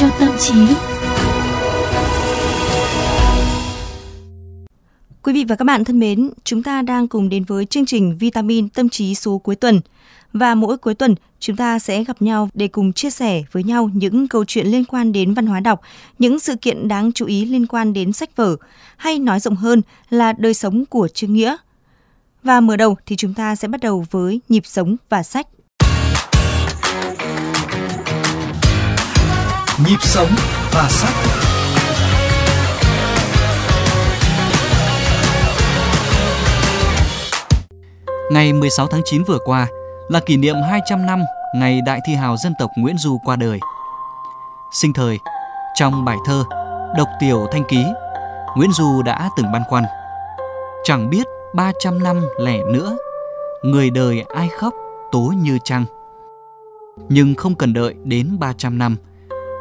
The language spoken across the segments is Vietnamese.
cho tâm trí. Quý vị và các bạn thân mến, chúng ta đang cùng đến với chương trình Vitamin Tâm trí số cuối tuần. Và mỗi cuối tuần, chúng ta sẽ gặp nhau để cùng chia sẻ với nhau những câu chuyện liên quan đến văn hóa đọc, những sự kiện đáng chú ý liên quan đến sách vở, hay nói rộng hơn là đời sống của Trương Nghĩa. Và mở đầu thì chúng ta sẽ bắt đầu với nhịp sống và sách. Nhịp sống và sách Ngày 16 tháng 9 vừa qua là kỷ niệm 200 năm ngày đại thi hào dân tộc Nguyễn Du qua đời. Sinh thời, trong bài thơ Độc tiểu thanh ký, Nguyễn Du đã từng băn khoăn. Chẳng biết 300 năm lẻ nữa, người đời ai khóc tố như trăng. Nhưng không cần đợi đến 300 năm,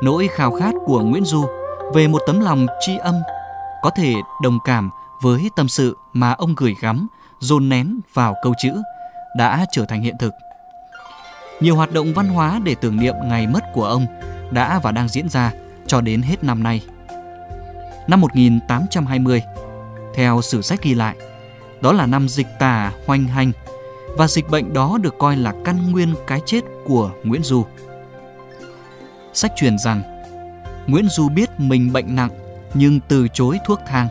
nỗi khao khát của Nguyễn Du về một tấm lòng tri âm có thể đồng cảm với tâm sự mà ông gửi gắm, dồn nén vào câu chữ đã trở thành hiện thực. Nhiều hoạt động văn hóa để tưởng niệm ngày mất của ông đã và đang diễn ra cho đến hết năm nay. Năm 1820, theo sử sách ghi lại, đó là năm dịch tả hoành hành và dịch bệnh đó được coi là căn nguyên cái chết của Nguyễn Du. Sách truyền rằng Nguyễn Du biết mình bệnh nặng nhưng từ chối thuốc thang.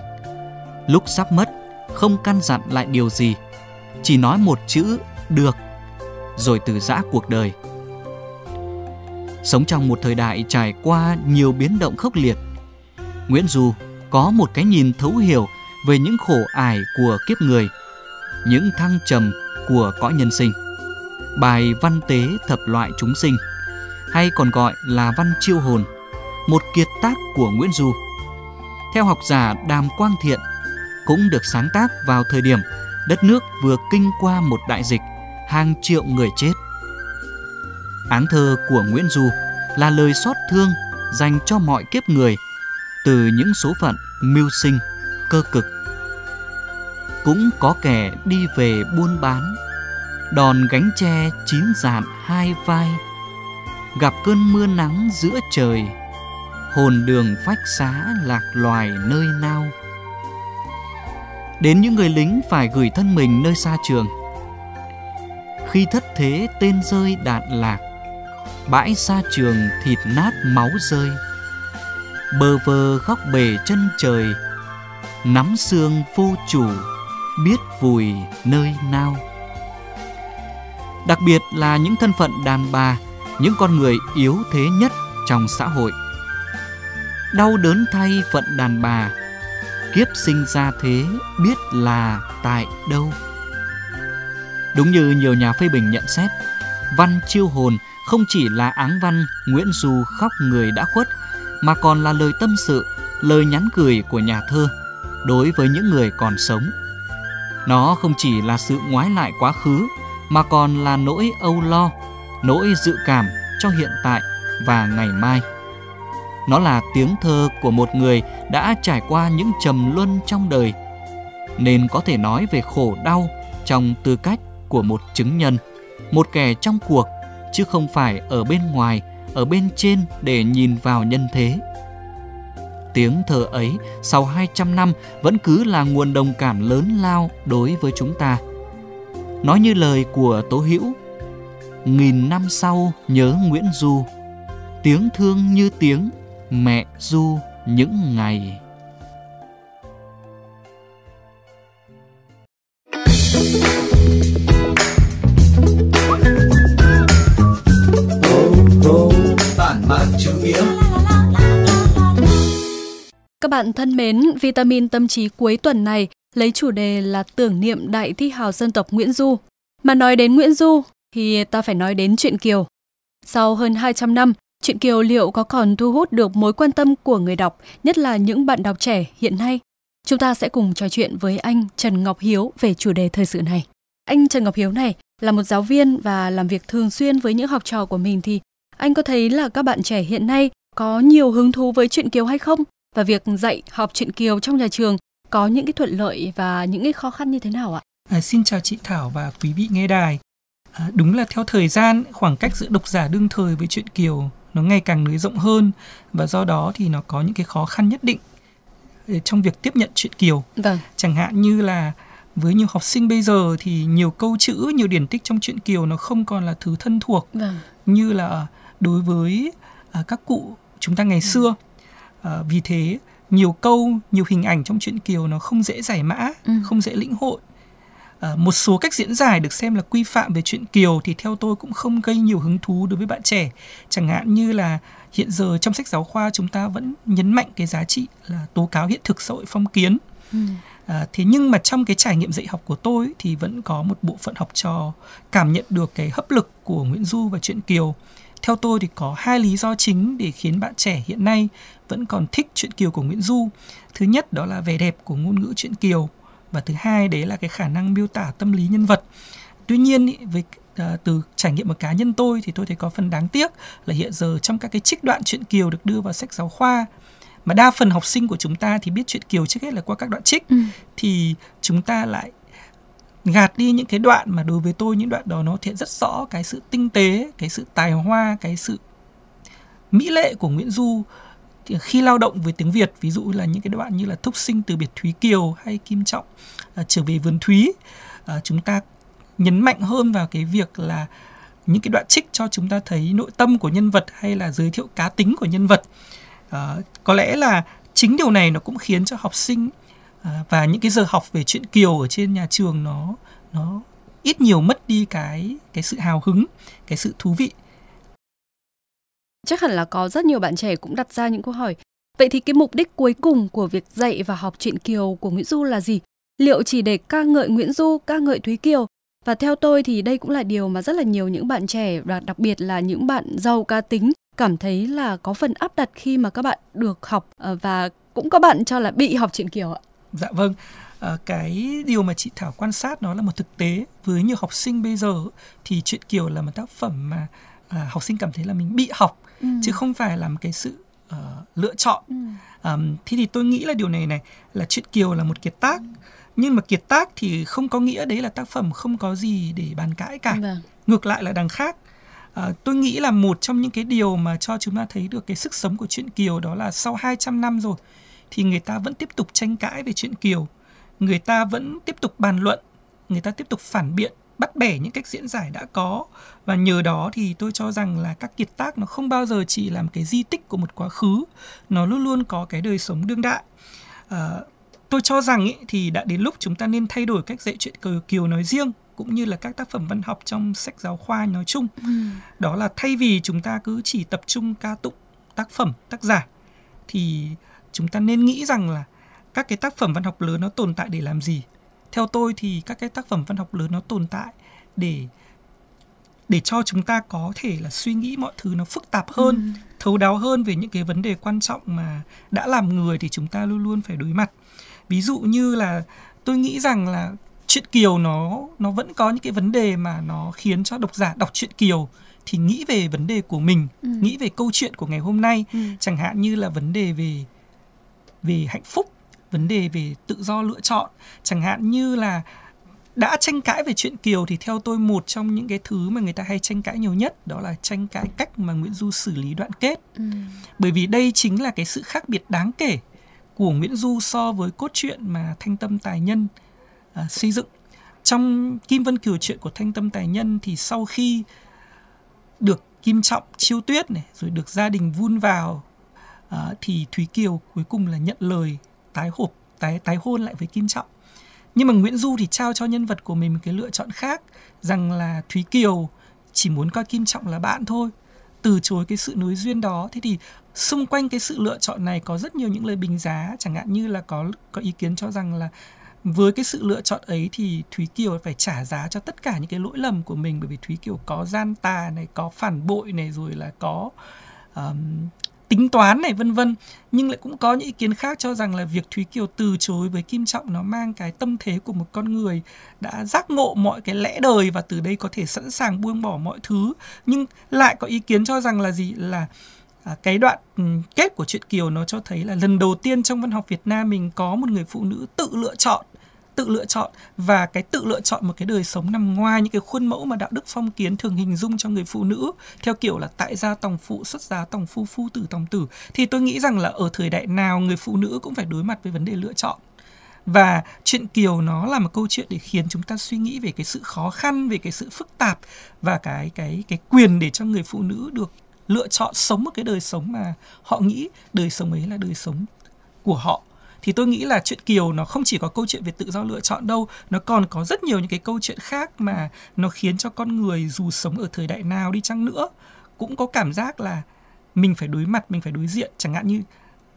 Lúc sắp mất, không căn dặn lại điều gì, chỉ nói một chữ được, rồi từ giã cuộc đời. Sống trong một thời đại trải qua nhiều biến động khốc liệt, Nguyễn Du có một cái nhìn thấu hiểu về những khổ ải của kiếp người, những thăng trầm của cõi nhân sinh. Bài Văn tế thập loại chúng sinh, hay còn gọi là Văn chiêu hồn, một kiệt tác của Nguyễn Du. Theo học giả Đàm Quang Thiện, cũng được sáng tác vào thời điểm đất nước vừa kinh qua một đại dịch, hàng triệu người chết. Áng thơ của Nguyễn Du là lời xót thương dành cho mọi kiếp người từ những số phận mưu sinh, cơ cực. Cũng có kẻ đi về buôn bán, đòn gánh tre chín dạn hai vai, gặp cơn mưa nắng giữa trời, hồn đường phách xá lạc loài nơi nao. đến những người lính phải gửi thân mình nơi xa trường. Khi thất thế tên rơi đạn lạc, bãi xa trường thịt nát máu rơi, bờ vơ góc bể chân trời, nắm xương vô chủ, biết vùi nơi nao. Đặc biệt là những thân phận đàn bà, những con người yếu thế nhất trong xã hội. Đau đớn thay phận đàn bà, kiếp sinh ra thế biết là tại đâu đúng như nhiều nhà phê bình nhận xét, văn chiêu hồn không chỉ là áng văn nguyễn du khóc người đã khuất, mà còn là lời tâm sự, lời nhắn gửi của nhà thơ đối với những người còn sống nó không chỉ là sự ngoái lại quá khứ, mà còn là nỗi âu lo nỗi dự cảm cho hiện tại và ngày mai nó là tiếng thơ của một người đã trải qua những trầm luân trong đời, nên có thể nói về khổ đau trong tư cách của một chứng nhân, một kẻ trong cuộc, chứ không phải ở bên ngoài, ở bên trên để nhìn vào nhân thế. Tiếng thơ ấy sau 200 năm vẫn cứ là nguồn đồng cảm lớn lao đối với chúng ta. Nói như lời của Tố Hữu, nghìn năm sau nhớ Nguyễn Du, tiếng thương như tiếng mẹ du những ngày Các bạn thân mến, vitamin tâm trí cuối tuần này lấy chủ đề là tưởng niệm đại thi hào dân tộc Nguyễn Du. Mà nói đến Nguyễn Du thì ta phải nói đến chuyện Kiều. Sau hơn 200 năm, Chuyện Kiều liệu có còn thu hút được mối quan tâm của người đọc, nhất là những bạn đọc trẻ hiện nay? Chúng ta sẽ cùng trò chuyện với anh Trần Ngọc Hiếu về chủ đề thời sự này. Anh Trần Ngọc Hiếu này là một giáo viên và làm việc thường xuyên với những học trò của mình thì anh có thấy là các bạn trẻ hiện nay có nhiều hứng thú với chuyện Kiều hay không? Và việc dạy học chuyện Kiều trong nhà trường có những cái thuận lợi và những cái khó khăn như thế nào ạ? À, xin chào chị Thảo và quý vị nghe đài. À, đúng là theo thời gian, khoảng cách giữa độc giả đương thời với chuyện Kiều nó ngày càng nới rộng hơn và do đó thì nó có những cái khó khăn nhất định trong việc tiếp nhận chuyện kiều vâng. chẳng hạn như là với nhiều học sinh bây giờ thì nhiều câu chữ nhiều điển tích trong chuyện kiều nó không còn là thứ thân thuộc vâng. như là đối với uh, các cụ chúng ta ngày xưa uh, vì thế nhiều câu nhiều hình ảnh trong chuyện kiều nó không dễ giải mã ừ. không dễ lĩnh hội À, một số cách diễn giải được xem là quy phạm về chuyện kiều thì theo tôi cũng không gây nhiều hứng thú đối với bạn trẻ chẳng hạn như là hiện giờ trong sách giáo khoa chúng ta vẫn nhấn mạnh cái giá trị là tố cáo hiện thực xã hội phong kiến ừ. à, thế nhưng mà trong cái trải nghiệm dạy học của tôi thì vẫn có một bộ phận học trò cảm nhận được cái hấp lực của Nguyễn Du và chuyện Kiều theo tôi thì có hai lý do chính để khiến bạn trẻ hiện nay vẫn còn thích chuyện Kiều của Nguyễn Du. Thứ nhất đó là vẻ đẹp của ngôn ngữ chuyện Kiều và thứ hai đấy là cái khả năng miêu tả tâm lý nhân vật. Tuy nhiên ý, với à, từ trải nghiệm của cá nhân tôi thì tôi thấy có phần đáng tiếc là hiện giờ trong các cái trích đoạn chuyện Kiều được đưa vào sách giáo khoa mà đa phần học sinh của chúng ta thì biết chuyện Kiều trước hết là qua các đoạn trích ừ. thì chúng ta lại gạt đi những cái đoạn mà đối với tôi những đoạn đó nó thể rất rõ cái sự tinh tế cái sự tài hoa cái sự mỹ lệ của Nguyễn Du khi lao động với tiếng Việt ví dụ là những cái đoạn như là thúc sinh từ biệt Thúy Kiều hay Kim Trọng à, trở về vườn Thúy à, chúng ta nhấn mạnh hơn vào cái việc là những cái đoạn trích cho chúng ta thấy nội tâm của nhân vật hay là giới thiệu cá tính của nhân vật. À, có lẽ là chính điều này nó cũng khiến cho học sinh À, và những cái giờ học về chuyện kiều ở trên nhà trường nó nó ít nhiều mất đi cái cái sự hào hứng cái sự thú vị chắc hẳn là có rất nhiều bạn trẻ cũng đặt ra những câu hỏi. Vậy thì cái mục đích cuối cùng của việc dạy và học truyện kiều của nguyễn du là gì? Liệu chỉ để ca ngợi nguyễn du ca ngợi thúy kiều? Và theo tôi thì đây cũng là điều mà rất là nhiều những bạn trẻ và đặc biệt là những bạn giàu ca tính cảm thấy là có phần áp đặt khi mà các bạn được học ờ, và cũng có bạn cho là bị học truyện kiều ạ. Dạ vâng. À, cái điều mà chị Thảo quan sát nó là một thực tế. Với nhiều học sinh bây giờ thì chuyện Kiều là một tác phẩm mà à, học sinh cảm thấy là mình bị học ừ. chứ không phải là một cái sự uh, lựa chọn. Ừ. Um, thế thì tôi nghĩ là điều này này là chuyện Kiều là một kiệt tác nhưng mà kiệt tác thì không có nghĩa đấy là tác phẩm không có gì để bàn cãi cả. Vâng. Ngược lại là đằng khác. À, tôi nghĩ là một trong những cái điều mà cho chúng ta thấy được cái sức sống của chuyện Kiều đó là sau 200 năm rồi thì người ta vẫn tiếp tục tranh cãi về chuyện Kiều. Người ta vẫn tiếp tục bàn luận, người ta tiếp tục phản biện, bắt bẻ những cách diễn giải đã có và nhờ đó thì tôi cho rằng là các kiệt tác nó không bao giờ chỉ làm cái di tích của một quá khứ, nó luôn luôn có cái đời sống đương đại. À, tôi cho rằng ý, thì đã đến lúc chúng ta nên thay đổi cách dạy chuyện cờ kiều nói riêng cũng như là các tác phẩm văn học trong sách giáo khoa nói chung. Ừ. Đó là thay vì chúng ta cứ chỉ tập trung ca tụng tác phẩm tác giả thì chúng ta nên nghĩ rằng là các cái tác phẩm văn học lớn nó tồn tại để làm gì theo tôi thì các cái tác phẩm văn học lớn nó tồn tại để để cho chúng ta có thể là suy nghĩ mọi thứ nó phức tạp hơn ừ. thấu đáo hơn về những cái vấn đề quan trọng mà đã làm người thì chúng ta luôn luôn phải đối mặt ví dụ như là tôi nghĩ rằng là chuyện kiều nó nó vẫn có những cái vấn đề mà nó khiến cho độc giả đọc chuyện kiều thì nghĩ về vấn đề của mình ừ. nghĩ về câu chuyện của ngày hôm nay ừ. chẳng hạn như là vấn đề về về hạnh phúc vấn đề về tự do lựa chọn. Chẳng hạn như là đã tranh cãi về chuyện kiều thì theo tôi một trong những cái thứ mà người ta hay tranh cãi nhiều nhất đó là tranh cãi cách mà nguyễn du xử lý đoạn kết. Ừ. bởi vì đây chính là cái sự khác biệt đáng kể của nguyễn du so với cốt truyện mà thanh tâm tài nhân uh, xây dựng. Trong kim vân kiều chuyện của thanh tâm tài nhân thì sau khi được kim trọng chiêu tuyết này rồi được gia đình vun vào à, thì Thúy Kiều cuối cùng là nhận lời tái hộp tái tái hôn lại với Kim Trọng. Nhưng mà Nguyễn Du thì trao cho nhân vật của mình một cái lựa chọn khác rằng là Thúy Kiều chỉ muốn coi Kim Trọng là bạn thôi. Từ chối cái sự nối duyên đó thế thì xung quanh cái sự lựa chọn này có rất nhiều những lời bình giá chẳng hạn như là có có ý kiến cho rằng là với cái sự lựa chọn ấy thì Thúy Kiều phải trả giá cho tất cả những cái lỗi lầm của mình bởi vì Thúy Kiều có gian tà này có phản bội này rồi là có um, tính toán này vân vân. Nhưng lại cũng có những ý kiến khác cho rằng là việc Thúy Kiều từ chối với Kim Trọng nó mang cái tâm thế của một con người đã giác ngộ mọi cái lẽ đời và từ đây có thể sẵn sàng buông bỏ mọi thứ. Nhưng lại có ý kiến cho rằng là gì? Là à, cái đoạn ừ, kết của chuyện Kiều nó cho thấy là lần đầu tiên trong văn học Việt Nam mình có một người phụ nữ tự lựa chọn tự lựa chọn và cái tự lựa chọn một cái đời sống nằm ngoài những cái khuôn mẫu mà đạo đức phong kiến thường hình dung cho người phụ nữ, theo kiểu là tại gia tòng phụ, xuất giá tòng phu phu tử tòng tử, thì tôi nghĩ rằng là ở thời đại nào người phụ nữ cũng phải đối mặt với vấn đề lựa chọn. Và chuyện kiều nó là một câu chuyện để khiến chúng ta suy nghĩ về cái sự khó khăn, về cái sự phức tạp và cái cái cái quyền để cho người phụ nữ được lựa chọn sống một cái đời sống mà họ nghĩ đời sống ấy là đời sống của họ thì tôi nghĩ là chuyện kiều nó không chỉ có câu chuyện về tự do lựa chọn đâu, nó còn có rất nhiều những cái câu chuyện khác mà nó khiến cho con người dù sống ở thời đại nào đi chăng nữa cũng có cảm giác là mình phải đối mặt, mình phải đối diện. Chẳng hạn như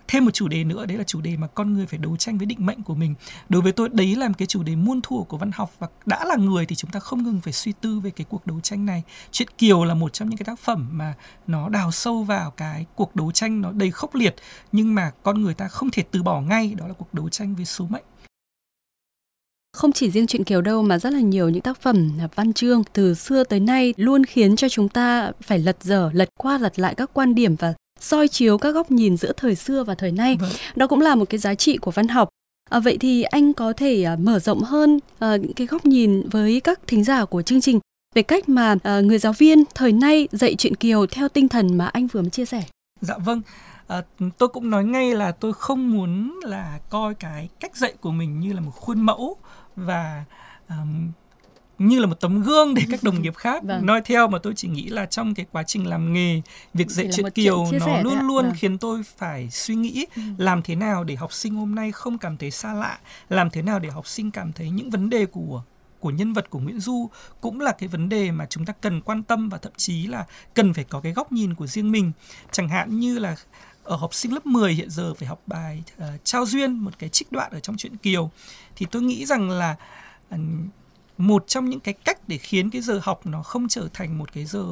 thêm một chủ đề nữa đấy là chủ đề mà con người phải đấu tranh với định mệnh của mình. Đối với tôi đấy là một cái chủ đề muôn thuở của văn học và đã là người thì chúng ta không ngừng phải suy tư về cái cuộc đấu tranh này. Chuyện kiều là một trong những cái tác phẩm mà nó đào sâu vào cái cuộc đấu tranh nó đầy khốc liệt nhưng mà con người ta không thể từ bỏ ngay đó là cuộc đấu tranh với số mệnh. Không chỉ riêng chuyện Kiều đâu mà rất là nhiều những tác phẩm à, văn chương từ xưa tới nay luôn khiến cho chúng ta phải lật dở, lật qua lật lại các quan điểm và soi chiếu các góc nhìn giữa thời xưa và thời nay. Vâng. Đó cũng là một cái giá trị của văn học. À, vậy thì anh có thể à, mở rộng hơn à, những cái góc nhìn với các thính giả của chương trình về cách mà à, người giáo viên thời nay dạy chuyện Kiều theo tinh thần mà anh vừa mới chia sẻ. Dạ vâng. À, tôi cũng nói ngay là tôi không muốn là coi cái cách dạy của mình như là một khuôn mẫu và um, như là một tấm gương để các đồng nghiệp khác vâng. nói theo mà tôi chỉ nghĩ là trong cái quá trình làm nghề việc dạy chuyện kiều nó luôn luôn vâng. khiến tôi phải suy nghĩ ừ. làm thế nào để học sinh hôm nay không cảm thấy xa lạ làm thế nào để học sinh cảm thấy những vấn đề của của nhân vật của Nguyễn Du cũng là cái vấn đề mà chúng ta cần quan tâm và thậm chí là cần phải có cái góc nhìn của riêng mình chẳng hạn như là ở học sinh lớp 10 hiện giờ phải học bài uh, trao duyên một cái trích đoạn ở trong truyện Kiều thì tôi nghĩ rằng là uh, một trong những cái cách để khiến cái giờ học nó không trở thành một cái giờ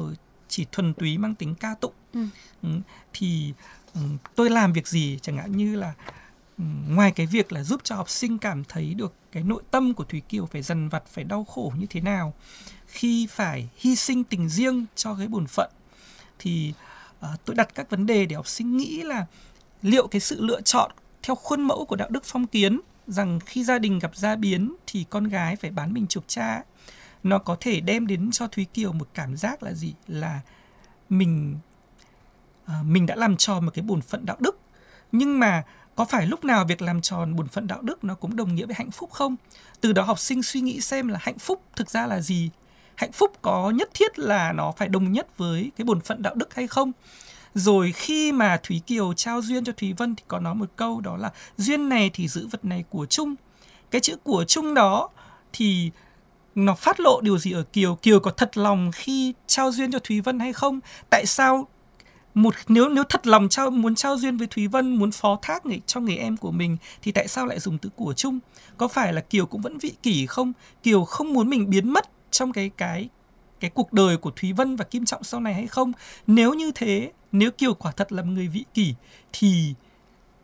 chỉ thuần túy mang tính ca tụng ừ. Ừ, thì ừ, tôi làm việc gì chẳng hạn như là ngoài cái việc là giúp cho học sinh cảm thấy được cái nội tâm của Thúy Kiều phải dần vặt phải đau khổ như thế nào khi phải hy sinh tình riêng cho cái bổn phận thì uh, tôi đặt các vấn đề để học sinh nghĩ là liệu cái sự lựa chọn theo khuôn mẫu của đạo đức phong kiến rằng khi gia đình gặp gia biến thì con gái phải bán mình chuộc cha. Nó có thể đem đến cho Thúy Kiều một cảm giác là gì? Là mình ờ, mình đã làm tròn một cái bổn phận đạo đức. Nhưng mà có phải lúc nào việc làm tròn bổn phận đạo đức nó cũng đồng nghĩa với hạnh phúc không? Từ đó học sinh suy nghĩ xem là hạnh phúc thực ra là gì? Hạnh phúc có nhất thiết là nó phải đồng nhất với cái bổn phận đạo đức hay không? Rồi khi mà Thúy Kiều trao duyên cho Thúy Vân thì có nói một câu đó là duyên này thì giữ vật này của chung. Cái chữ của chung đó thì nó phát lộ điều gì ở Kiều? Kiều có thật lòng khi trao duyên cho Thúy Vân hay không? Tại sao một, nếu nếu thật lòng trao, muốn trao duyên với Thúy Vân, muốn phó thác người cho người em của mình, thì tại sao lại dùng từ của chung? Có phải là Kiều cũng vẫn vị kỷ không? Kiều không muốn mình biến mất trong cái cái cái cuộc đời của Thúy Vân và Kim Trọng sau này hay không? Nếu như thế nếu Kiều quả thật là một người vị kỷ thì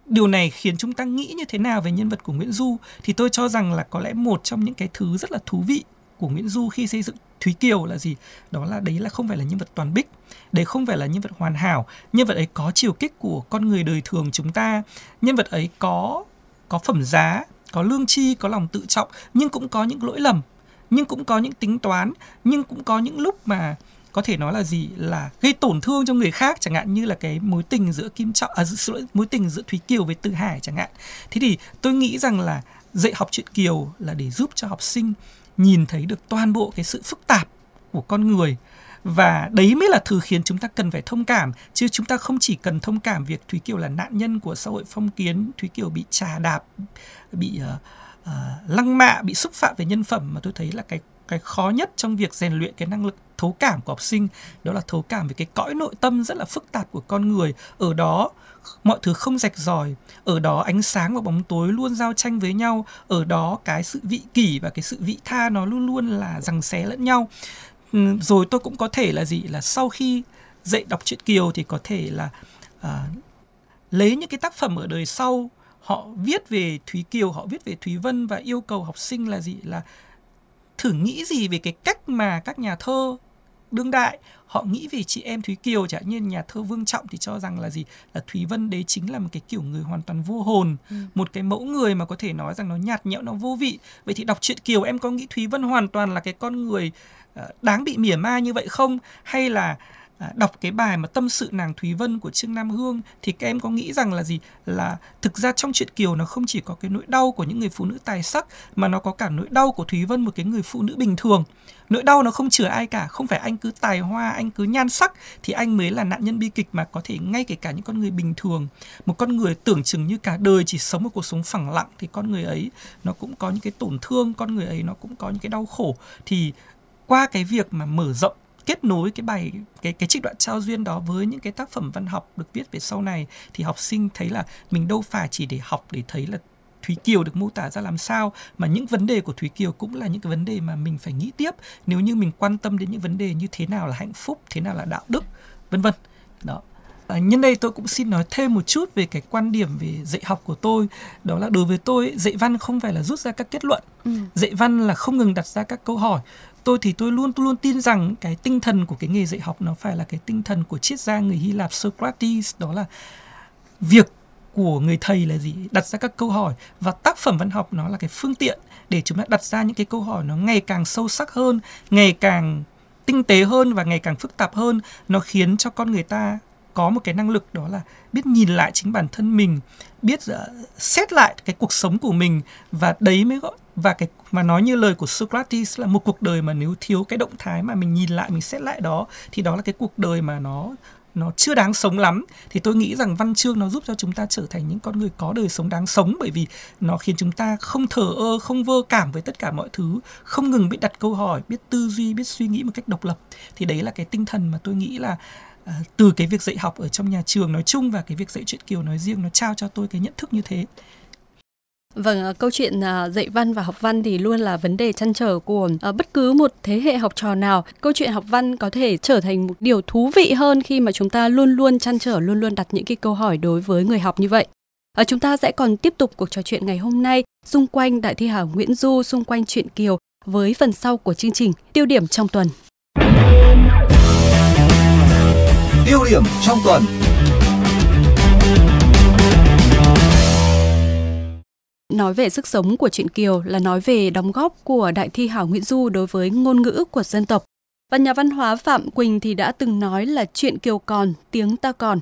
điều này khiến chúng ta nghĩ như thế nào về nhân vật của Nguyễn Du? Thì tôi cho rằng là có lẽ một trong những cái thứ rất là thú vị của Nguyễn Du khi xây dựng Thúy Kiều là gì? Đó là đấy là không phải là nhân vật toàn bích, đấy không phải là nhân vật hoàn hảo, nhân vật ấy có chiều kích của con người đời thường chúng ta, nhân vật ấy có có phẩm giá, có lương tri, có lòng tự trọng nhưng cũng có những lỗi lầm, nhưng cũng có những tính toán, nhưng cũng có những lúc mà có thể nói là gì là gây tổn thương cho người khác chẳng hạn như là cái mối tình giữa Kim Trọng à sự mối tình giữa Thúy Kiều với Từ Hải chẳng hạn. Thế thì tôi nghĩ rằng là dạy học chuyện Kiều là để giúp cho học sinh nhìn thấy được toàn bộ cái sự phức tạp của con người và đấy mới là thứ khiến chúng ta cần phải thông cảm chứ chúng ta không chỉ cần thông cảm việc Thúy Kiều là nạn nhân của xã hội phong kiến Thúy Kiều bị trà đạp bị uh, uh, lăng mạ bị xúc phạm về nhân phẩm mà tôi thấy là cái cái khó nhất trong việc rèn luyện cái năng lực thấu cảm của học sinh đó là thấu cảm về cái cõi nội tâm rất là phức tạp của con người. Ở đó mọi thứ không rạch ròi ở đó ánh sáng và bóng tối luôn giao tranh với nhau ở đó cái sự vị kỷ và cái sự vị tha nó luôn luôn là rằng xé lẫn nhau. Ừ, rồi tôi cũng có thể là gì? Là sau khi dạy đọc truyện kiều thì có thể là à, lấy những cái tác phẩm ở đời sau họ viết về thúy kiều họ viết về thúy vân và yêu cầu học sinh là gì? Là thử nghĩ gì về cái cách mà các nhà thơ đương đại họ nghĩ về chị em Thúy Kiều? Chẳng như nhà thơ Vương Trọng thì cho rằng là gì? Là Thúy Vân đấy chính là một cái kiểu người hoàn toàn vô hồn ừ. một cái mẫu người mà có thể nói rằng nó nhạt nhẽo nó vô vị. Vậy thì đọc truyện Kiều em có nghĩ Thúy Vân hoàn toàn là cái con người uh, đáng bị mỉa mai như vậy không? Hay là À, đọc cái bài mà tâm sự nàng Thúy Vân của Trương Nam Hương thì các em có nghĩ rằng là gì? Là thực ra trong chuyện Kiều nó không chỉ có cái nỗi đau của những người phụ nữ tài sắc, mà nó có cả nỗi đau của Thúy Vân một cái người phụ nữ bình thường. Nỗi đau nó không chừa ai cả, không phải anh cứ tài hoa, anh cứ nhan sắc thì anh mới là nạn nhân bi kịch mà có thể ngay kể cả những con người bình thường. Một con người tưởng chừng như cả đời chỉ sống một cuộc sống phẳng lặng thì con người ấy nó cũng có những cái tổn thương, con người ấy nó cũng có những cái đau khổ. Thì qua cái việc mà mở rộng kết nối cái bài cái cái trích đoạn trao duyên đó với những cái tác phẩm văn học được viết về sau này thì học sinh thấy là mình đâu phải chỉ để học để thấy là Thúy Kiều được mô tả ra làm sao mà những vấn đề của Thúy Kiều cũng là những cái vấn đề mà mình phải nghĩ tiếp nếu như mình quan tâm đến những vấn đề như thế nào là hạnh phúc, thế nào là đạo đức, vân vân. Đó. À, nhân đây tôi cũng xin nói thêm một chút về cái quan điểm về dạy học của tôi. Đó là đối với tôi dạy văn không phải là rút ra các kết luận. Ừ. dạy văn là không ngừng đặt ra các câu hỏi. Tôi thì tôi luôn luôn tin rằng cái tinh thần của cái nghề dạy học nó phải là cái tinh thần của triết gia người Hy Lạp Socrates. Đó là việc của người thầy là gì? Đặt ra các câu hỏi. Và tác phẩm văn học nó là cái phương tiện để chúng ta đặt ra những cái câu hỏi nó ngày càng sâu sắc hơn ngày càng tinh tế hơn và ngày càng phức tạp hơn. Nó khiến cho con người ta có một cái năng lực đó là biết nhìn lại chính bản thân mình biết uh, xét lại cái cuộc sống của mình và đấy mới gọi và cái mà nói như lời của Socrates là một cuộc đời mà nếu thiếu cái động thái mà mình nhìn lại mình xét lại đó thì đó là cái cuộc đời mà nó nó chưa đáng sống lắm. Thì tôi nghĩ rằng văn chương nó giúp cho chúng ta trở thành những con người có đời sống đáng sống bởi vì nó khiến chúng ta không thờ ơ không vơ cảm với tất cả mọi thứ không ngừng biết đặt câu hỏi biết tư duy biết suy nghĩ một cách độc lập. Thì đấy là cái tinh thần mà tôi nghĩ là Ờ, từ cái việc dạy học ở trong nhà trường nói chung và cái việc dạy chuyện kiều nói riêng nó trao cho tôi cái nhận thức như thế Vâng, ờ, câu chuyện ờ, dạy văn và học văn thì luôn là vấn đề chăn trở của bất cứ một thế hệ học trò nào. Câu chuyện học văn có thể trở thành một điều thú vị hơn khi mà chúng ta luôn luôn chăn trở, luôn luôn đặt những cái câu hỏi đối với người học như vậy. Ở chúng ta sẽ còn tiếp tục cuộc trò chuyện ngày hôm nay xung quanh đại thi hảo Nguyễn Du, xung quanh chuyện Kiều với phần sau của chương trình Tiêu điểm trong tuần. Tiêu điểm trong tuần. Nói về sức sống của truyện Kiều là nói về đóng góp của đại thi hảo Nguyễn Du đối với ngôn ngữ của dân tộc. Và nhà văn hóa Phạm Quỳnh thì đã từng nói là chuyện Kiều còn, tiếng ta còn.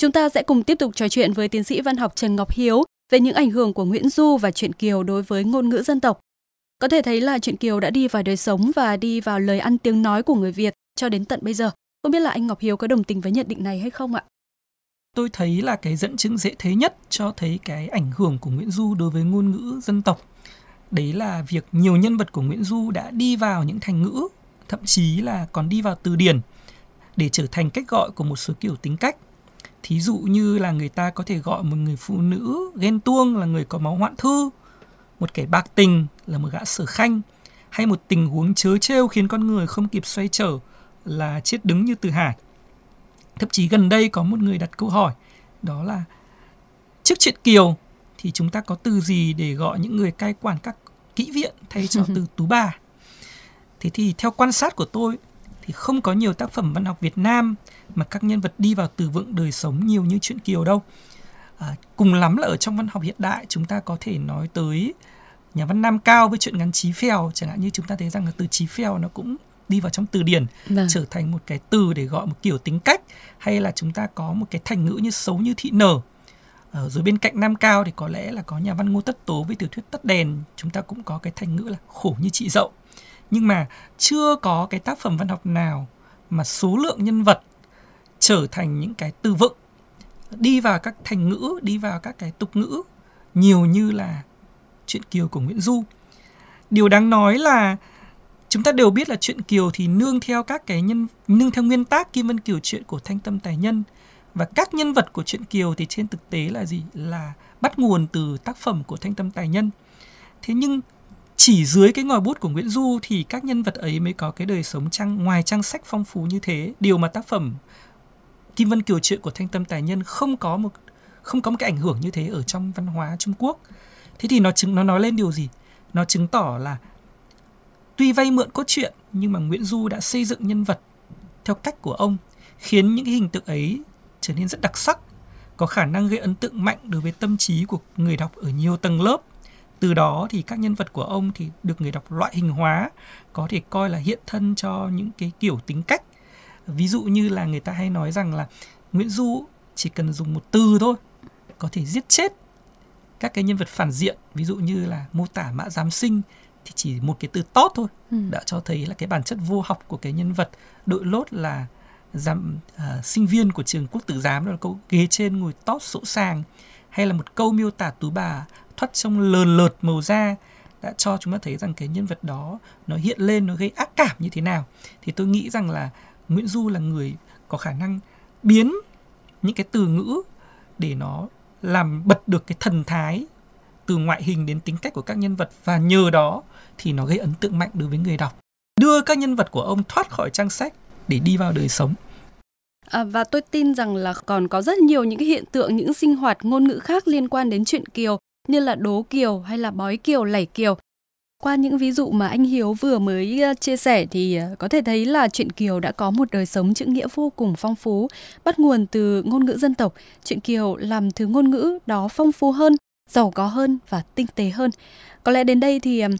Chúng ta sẽ cùng tiếp tục trò chuyện với tiến sĩ văn học Trần Ngọc Hiếu về những ảnh hưởng của Nguyễn Du và truyện Kiều đối với ngôn ngữ dân tộc. Có thể thấy là truyện Kiều đã đi vào đời sống và đi vào lời ăn tiếng nói của người Việt cho đến tận bây giờ. Không biết là anh Ngọc Hiếu có đồng tình với nhận định này hay không ạ? tôi thấy là cái dẫn chứng dễ thấy nhất cho thấy cái ảnh hưởng của Nguyễn Du đối với ngôn ngữ dân tộc. Đấy là việc nhiều nhân vật của Nguyễn Du đã đi vào những thành ngữ, thậm chí là còn đi vào từ điển để trở thành cách gọi của một số kiểu tính cách. Thí dụ như là người ta có thể gọi một người phụ nữ ghen tuông là người có máu hoạn thư, một kẻ bạc tình là một gã sở khanh, hay một tình huống chớ trêu khiến con người không kịp xoay trở là chết đứng như từ hải. Thậm chí gần đây có một người đặt câu hỏi đó là trước chuyện kiều thì chúng ta có từ gì để gọi những người cai quản các kỹ viện thay cho từ tú bà thế thì theo quan sát của tôi thì không có nhiều tác phẩm văn học Việt Nam mà các nhân vật đi vào từ vựng đời sống nhiều như chuyện Kiều đâu. À, cùng lắm là ở trong văn học hiện đại chúng ta có thể nói tới nhà văn Nam Cao với chuyện ngắn Chí Phèo. Chẳng hạn như chúng ta thấy rằng là từ Chí Phèo nó cũng đi vào trong từ điển vâng. trở thành một cái từ để gọi một kiểu tính cách hay là chúng ta có một cái thành ngữ như xấu như thị nở ở rồi bên cạnh nam cao thì có lẽ là có nhà văn ngô tất tố với tiểu thuyết tắt đèn. Chúng ta cũng có cái thành ngữ là khổ như chị dậu. Nhưng mà chưa có cái tác phẩm văn học nào mà số lượng nhân vật trở thành những cái từ vựng. Đi vào các thành ngữ đi vào các cái tục ngữ nhiều như là chuyện kiều của nguyễn du. Điều đáng nói là chúng ta đều biết là chuyện kiều thì nương theo các cái nhân, nương theo nguyên tác kim vân kiều chuyện của thanh tâm tài nhân và các nhân vật của chuyện kiều thì trên thực tế là gì là bắt nguồn từ tác phẩm của thanh tâm tài nhân thế nhưng chỉ dưới cái ngòi bút của Nguyễn Du thì các nhân vật ấy mới có cái đời sống trang, ngoài trang sách phong phú như thế điều mà tác phẩm Kim Vân Kiều chuyện của Thanh Tâm Tài Nhân không có một, không có một cái ảnh hưởng như thế ở trong văn hóa Trung Quốc. Thế thì nó chứng, nó nói lên điều gì? Nó chứng tỏ là Tuy vay mượn cốt truyện nhưng mà Nguyễn Du đã xây dựng nhân vật theo cách của ông, khiến những cái hình tượng ấy trở nên rất đặc sắc, có khả năng gây ấn tượng mạnh đối với tâm trí của người đọc ở nhiều tầng lớp. Từ đó thì các nhân vật của ông thì được người đọc loại hình hóa, có thể coi là hiện thân cho những cái kiểu tính cách. Ví dụ như là người ta hay nói rằng là Nguyễn Du chỉ cần dùng một từ thôi có thể giết chết các cái nhân vật phản diện ví dụ như là mô tả mã giám sinh thì chỉ một cái từ tốt thôi ừ. đã cho thấy là cái bản chất vô học của cái nhân vật đội lốt là giám uh, sinh viên của trường quốc tử giám đó là câu ghế trên ngồi tót sỗ sàng hay là một câu miêu tả tú bà thoát trong lờn lợt màu da đã cho chúng ta thấy rằng cái nhân vật đó nó hiện lên nó gây ác cảm như thế nào thì tôi nghĩ rằng là Nguyễn Du là người có khả năng biến những cái từ ngữ để nó làm bật được cái thần thái từ ngoại hình đến tính cách của các nhân vật và nhờ đó thì nó gây ấn tượng mạnh đối với người đọc đưa các nhân vật của ông thoát khỏi trang sách để đi vào đời sống À, và tôi tin rằng là còn có rất nhiều những cái hiện tượng, những sinh hoạt ngôn ngữ khác liên quan đến chuyện Kiều như là đố Kiều hay là bói Kiều, lẩy Kiều. Qua những ví dụ mà anh Hiếu vừa mới ờ, chia sẻ thì ờ, có thể thấy là chuyện Kiều đã có một đời sống chữ nghĩa vô cùng phong phú, bắt nguồn từ ngôn ngữ dân tộc. Chuyện Kiều làm thứ ngôn ngữ đó phong phú hơn, giàu có hơn và tinh tế hơn. Có lẽ đến đây thì uh,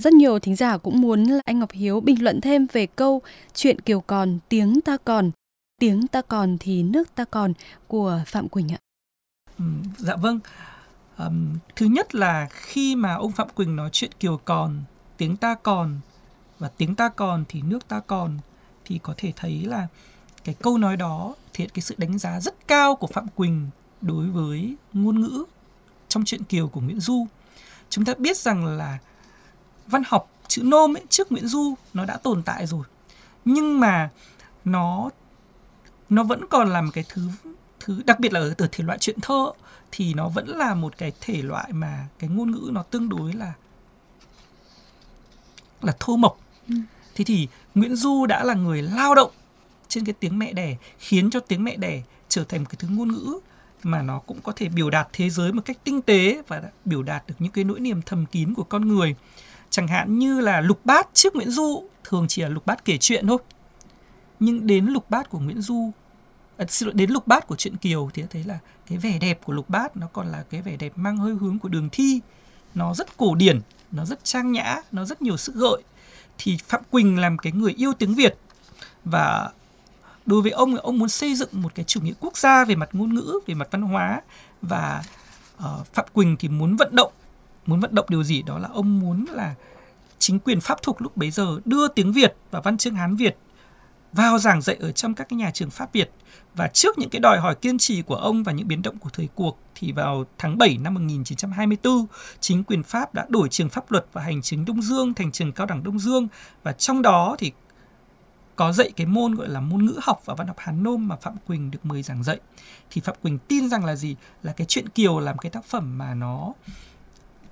rất nhiều thính giả cũng muốn là anh Ngọc Hiếu bình luận thêm về câu chuyện Kiều còn, tiếng ta còn, tiếng ta còn thì nước ta còn của Phạm Quỳnh ạ. Ừ, dạ vâng. Um, thứ nhất là khi mà ông Phạm Quỳnh nói chuyện Kiều còn, tiếng ta còn và tiếng ta còn thì nước ta còn thì có thể thấy là cái câu nói đó thể hiện cái sự đánh giá rất cao của Phạm Quỳnh đối với ngôn ngữ trong chuyện Kiều của Nguyễn Du. Chúng ta biết rằng là văn học chữ nôm ấy, trước Nguyễn Du nó đã tồn tại rồi. Nhưng mà nó nó vẫn còn là một cái thứ thứ đặc biệt là ở, ở thể loại truyện thơ thì nó vẫn là một cái thể loại mà cái ngôn ngữ nó tương đối là là thô mộc. Ừ. Thế thì Nguyễn Du đã là người lao động trên cái tiếng mẹ đẻ khiến cho tiếng mẹ đẻ trở thành một cái thứ ngôn ngữ mà nó cũng có thể biểu đạt thế giới một cách tinh tế và biểu đạt được những cái nỗi niềm thầm kín của con người. Chẳng hạn như là lục bát trước Nguyễn Du thường chỉ là lục bát kể chuyện thôi. Nhưng đến lục bát của Nguyễn Du à, xin lỗi đến lục bát của truyện Kiều thì thấy là cái vẻ đẹp của lục bát nó còn là cái vẻ đẹp mang hơi hướng của đường thi nó rất cổ điển nó rất trang nhã nó rất nhiều sức gợi thì phạm quỳnh làm cái người yêu tiếng việt và đối với ông ông muốn xây dựng một cái chủ nghĩa quốc gia về mặt ngôn ngữ về mặt văn hóa và uh, phạm quỳnh thì muốn vận động muốn vận động điều gì? Đó là ông muốn là chính quyền pháp thuộc lúc bấy giờ đưa tiếng việt và văn chương hán việt vào giảng dạy ở trong các cái nhà trường Pháp Việt. Và trước những cái đòi hỏi kiên trì của ông và những biến động của thời cuộc thì vào tháng 7 năm 1924, chính quyền Pháp đã đổi trường pháp luật và hành chính Đông Dương thành trường cao đẳng Đông Dương. Và trong đó thì có dạy cái môn gọi là môn ngữ học và văn học Hán Nôm mà Phạm Quỳnh được mời giảng dạy. Thì Phạm Quỳnh tin rằng là gì? Là cái chuyện Kiều làm cái tác phẩm mà nó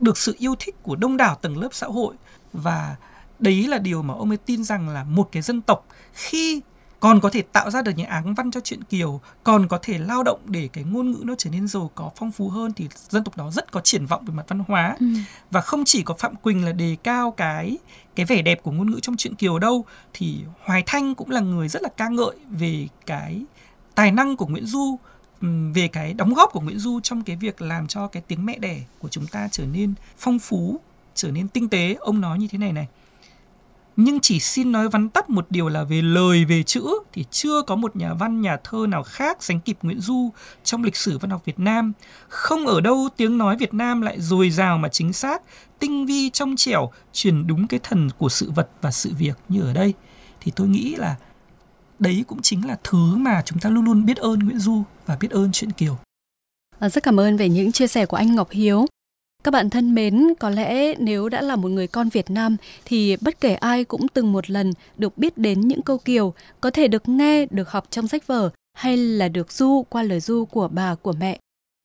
được sự yêu thích của đông đảo tầng lớp xã hội và đấy là điều mà ông ấy tin rằng là một cái dân tộc khi còn có thể tạo ra được những áng văn cho chuyện kiều còn có thể lao động để cái ngôn ngữ nó trở nên giàu có phong phú hơn thì dân tộc đó rất có triển vọng về mặt văn hóa. Ừ. và không chỉ có phạm quỳnh là đề cao cái cái vẻ đẹp của ngôn ngữ trong chuyện kiều đâu thì hoài thanh cũng là người rất là ca ngợi về cái tài năng của nguyễn du về cái đóng góp của nguyễn du trong cái việc làm cho cái tiếng mẹ đẻ của chúng ta trở nên phong phú trở nên tinh tế. Ông nói như thế này này nhưng chỉ xin nói vắn tắt một điều là về lời về chữ thì chưa có một nhà văn nhà thơ nào khác sánh kịp Nguyễn Du trong lịch sử văn học Việt Nam. Không ở đâu tiếng nói Việt Nam lại dồi dào mà chính xác, tinh vi trong trẻo, truyền đúng cái thần của sự vật và sự việc như ở đây. Thì tôi nghĩ là đấy cũng chính là thứ mà chúng ta luôn luôn biết ơn Nguyễn Du và biết ơn chuyện Kiều. Ờ, rất cảm ơn về những chia sẻ của anh Ngọc Hiếu. Các bạn thân mến, có lẽ nếu đã là một người con Việt Nam thì bất kể ai cũng từng một lần được biết đến những câu kiều, có thể được nghe, được học trong sách vở hay là được du qua lời du của bà của mẹ.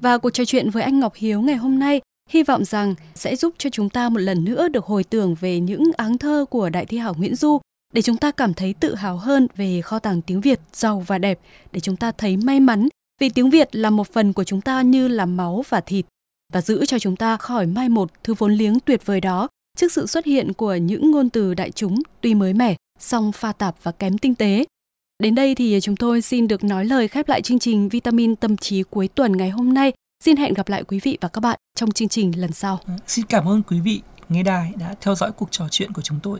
Và cuộc trò chuyện với anh Ngọc Hiếu ngày hôm nay hy vọng rằng sẽ giúp cho chúng ta một lần nữa được hồi tưởng về những áng thơ của đại thi hảo Nguyễn Du để chúng ta cảm thấy tự hào hơn về kho tàng tiếng Việt giàu và đẹp, để chúng ta thấy may mắn vì tiếng Việt là một phần của chúng ta như là máu và thịt và giữ cho chúng ta khỏi mai một thứ vốn liếng tuyệt vời đó trước sự xuất hiện của những ngôn từ đại chúng tuy mới mẻ, song pha tạp và kém tinh tế. Đến đây thì chúng tôi xin được nói lời khép lại chương trình Vitamin Tâm trí cuối tuần ngày hôm nay. Xin hẹn gặp lại quý vị và các bạn trong chương trình lần sau. Vâng, xin cảm ơn quý vị nghe đài đã theo dõi cuộc trò chuyện của chúng tôi.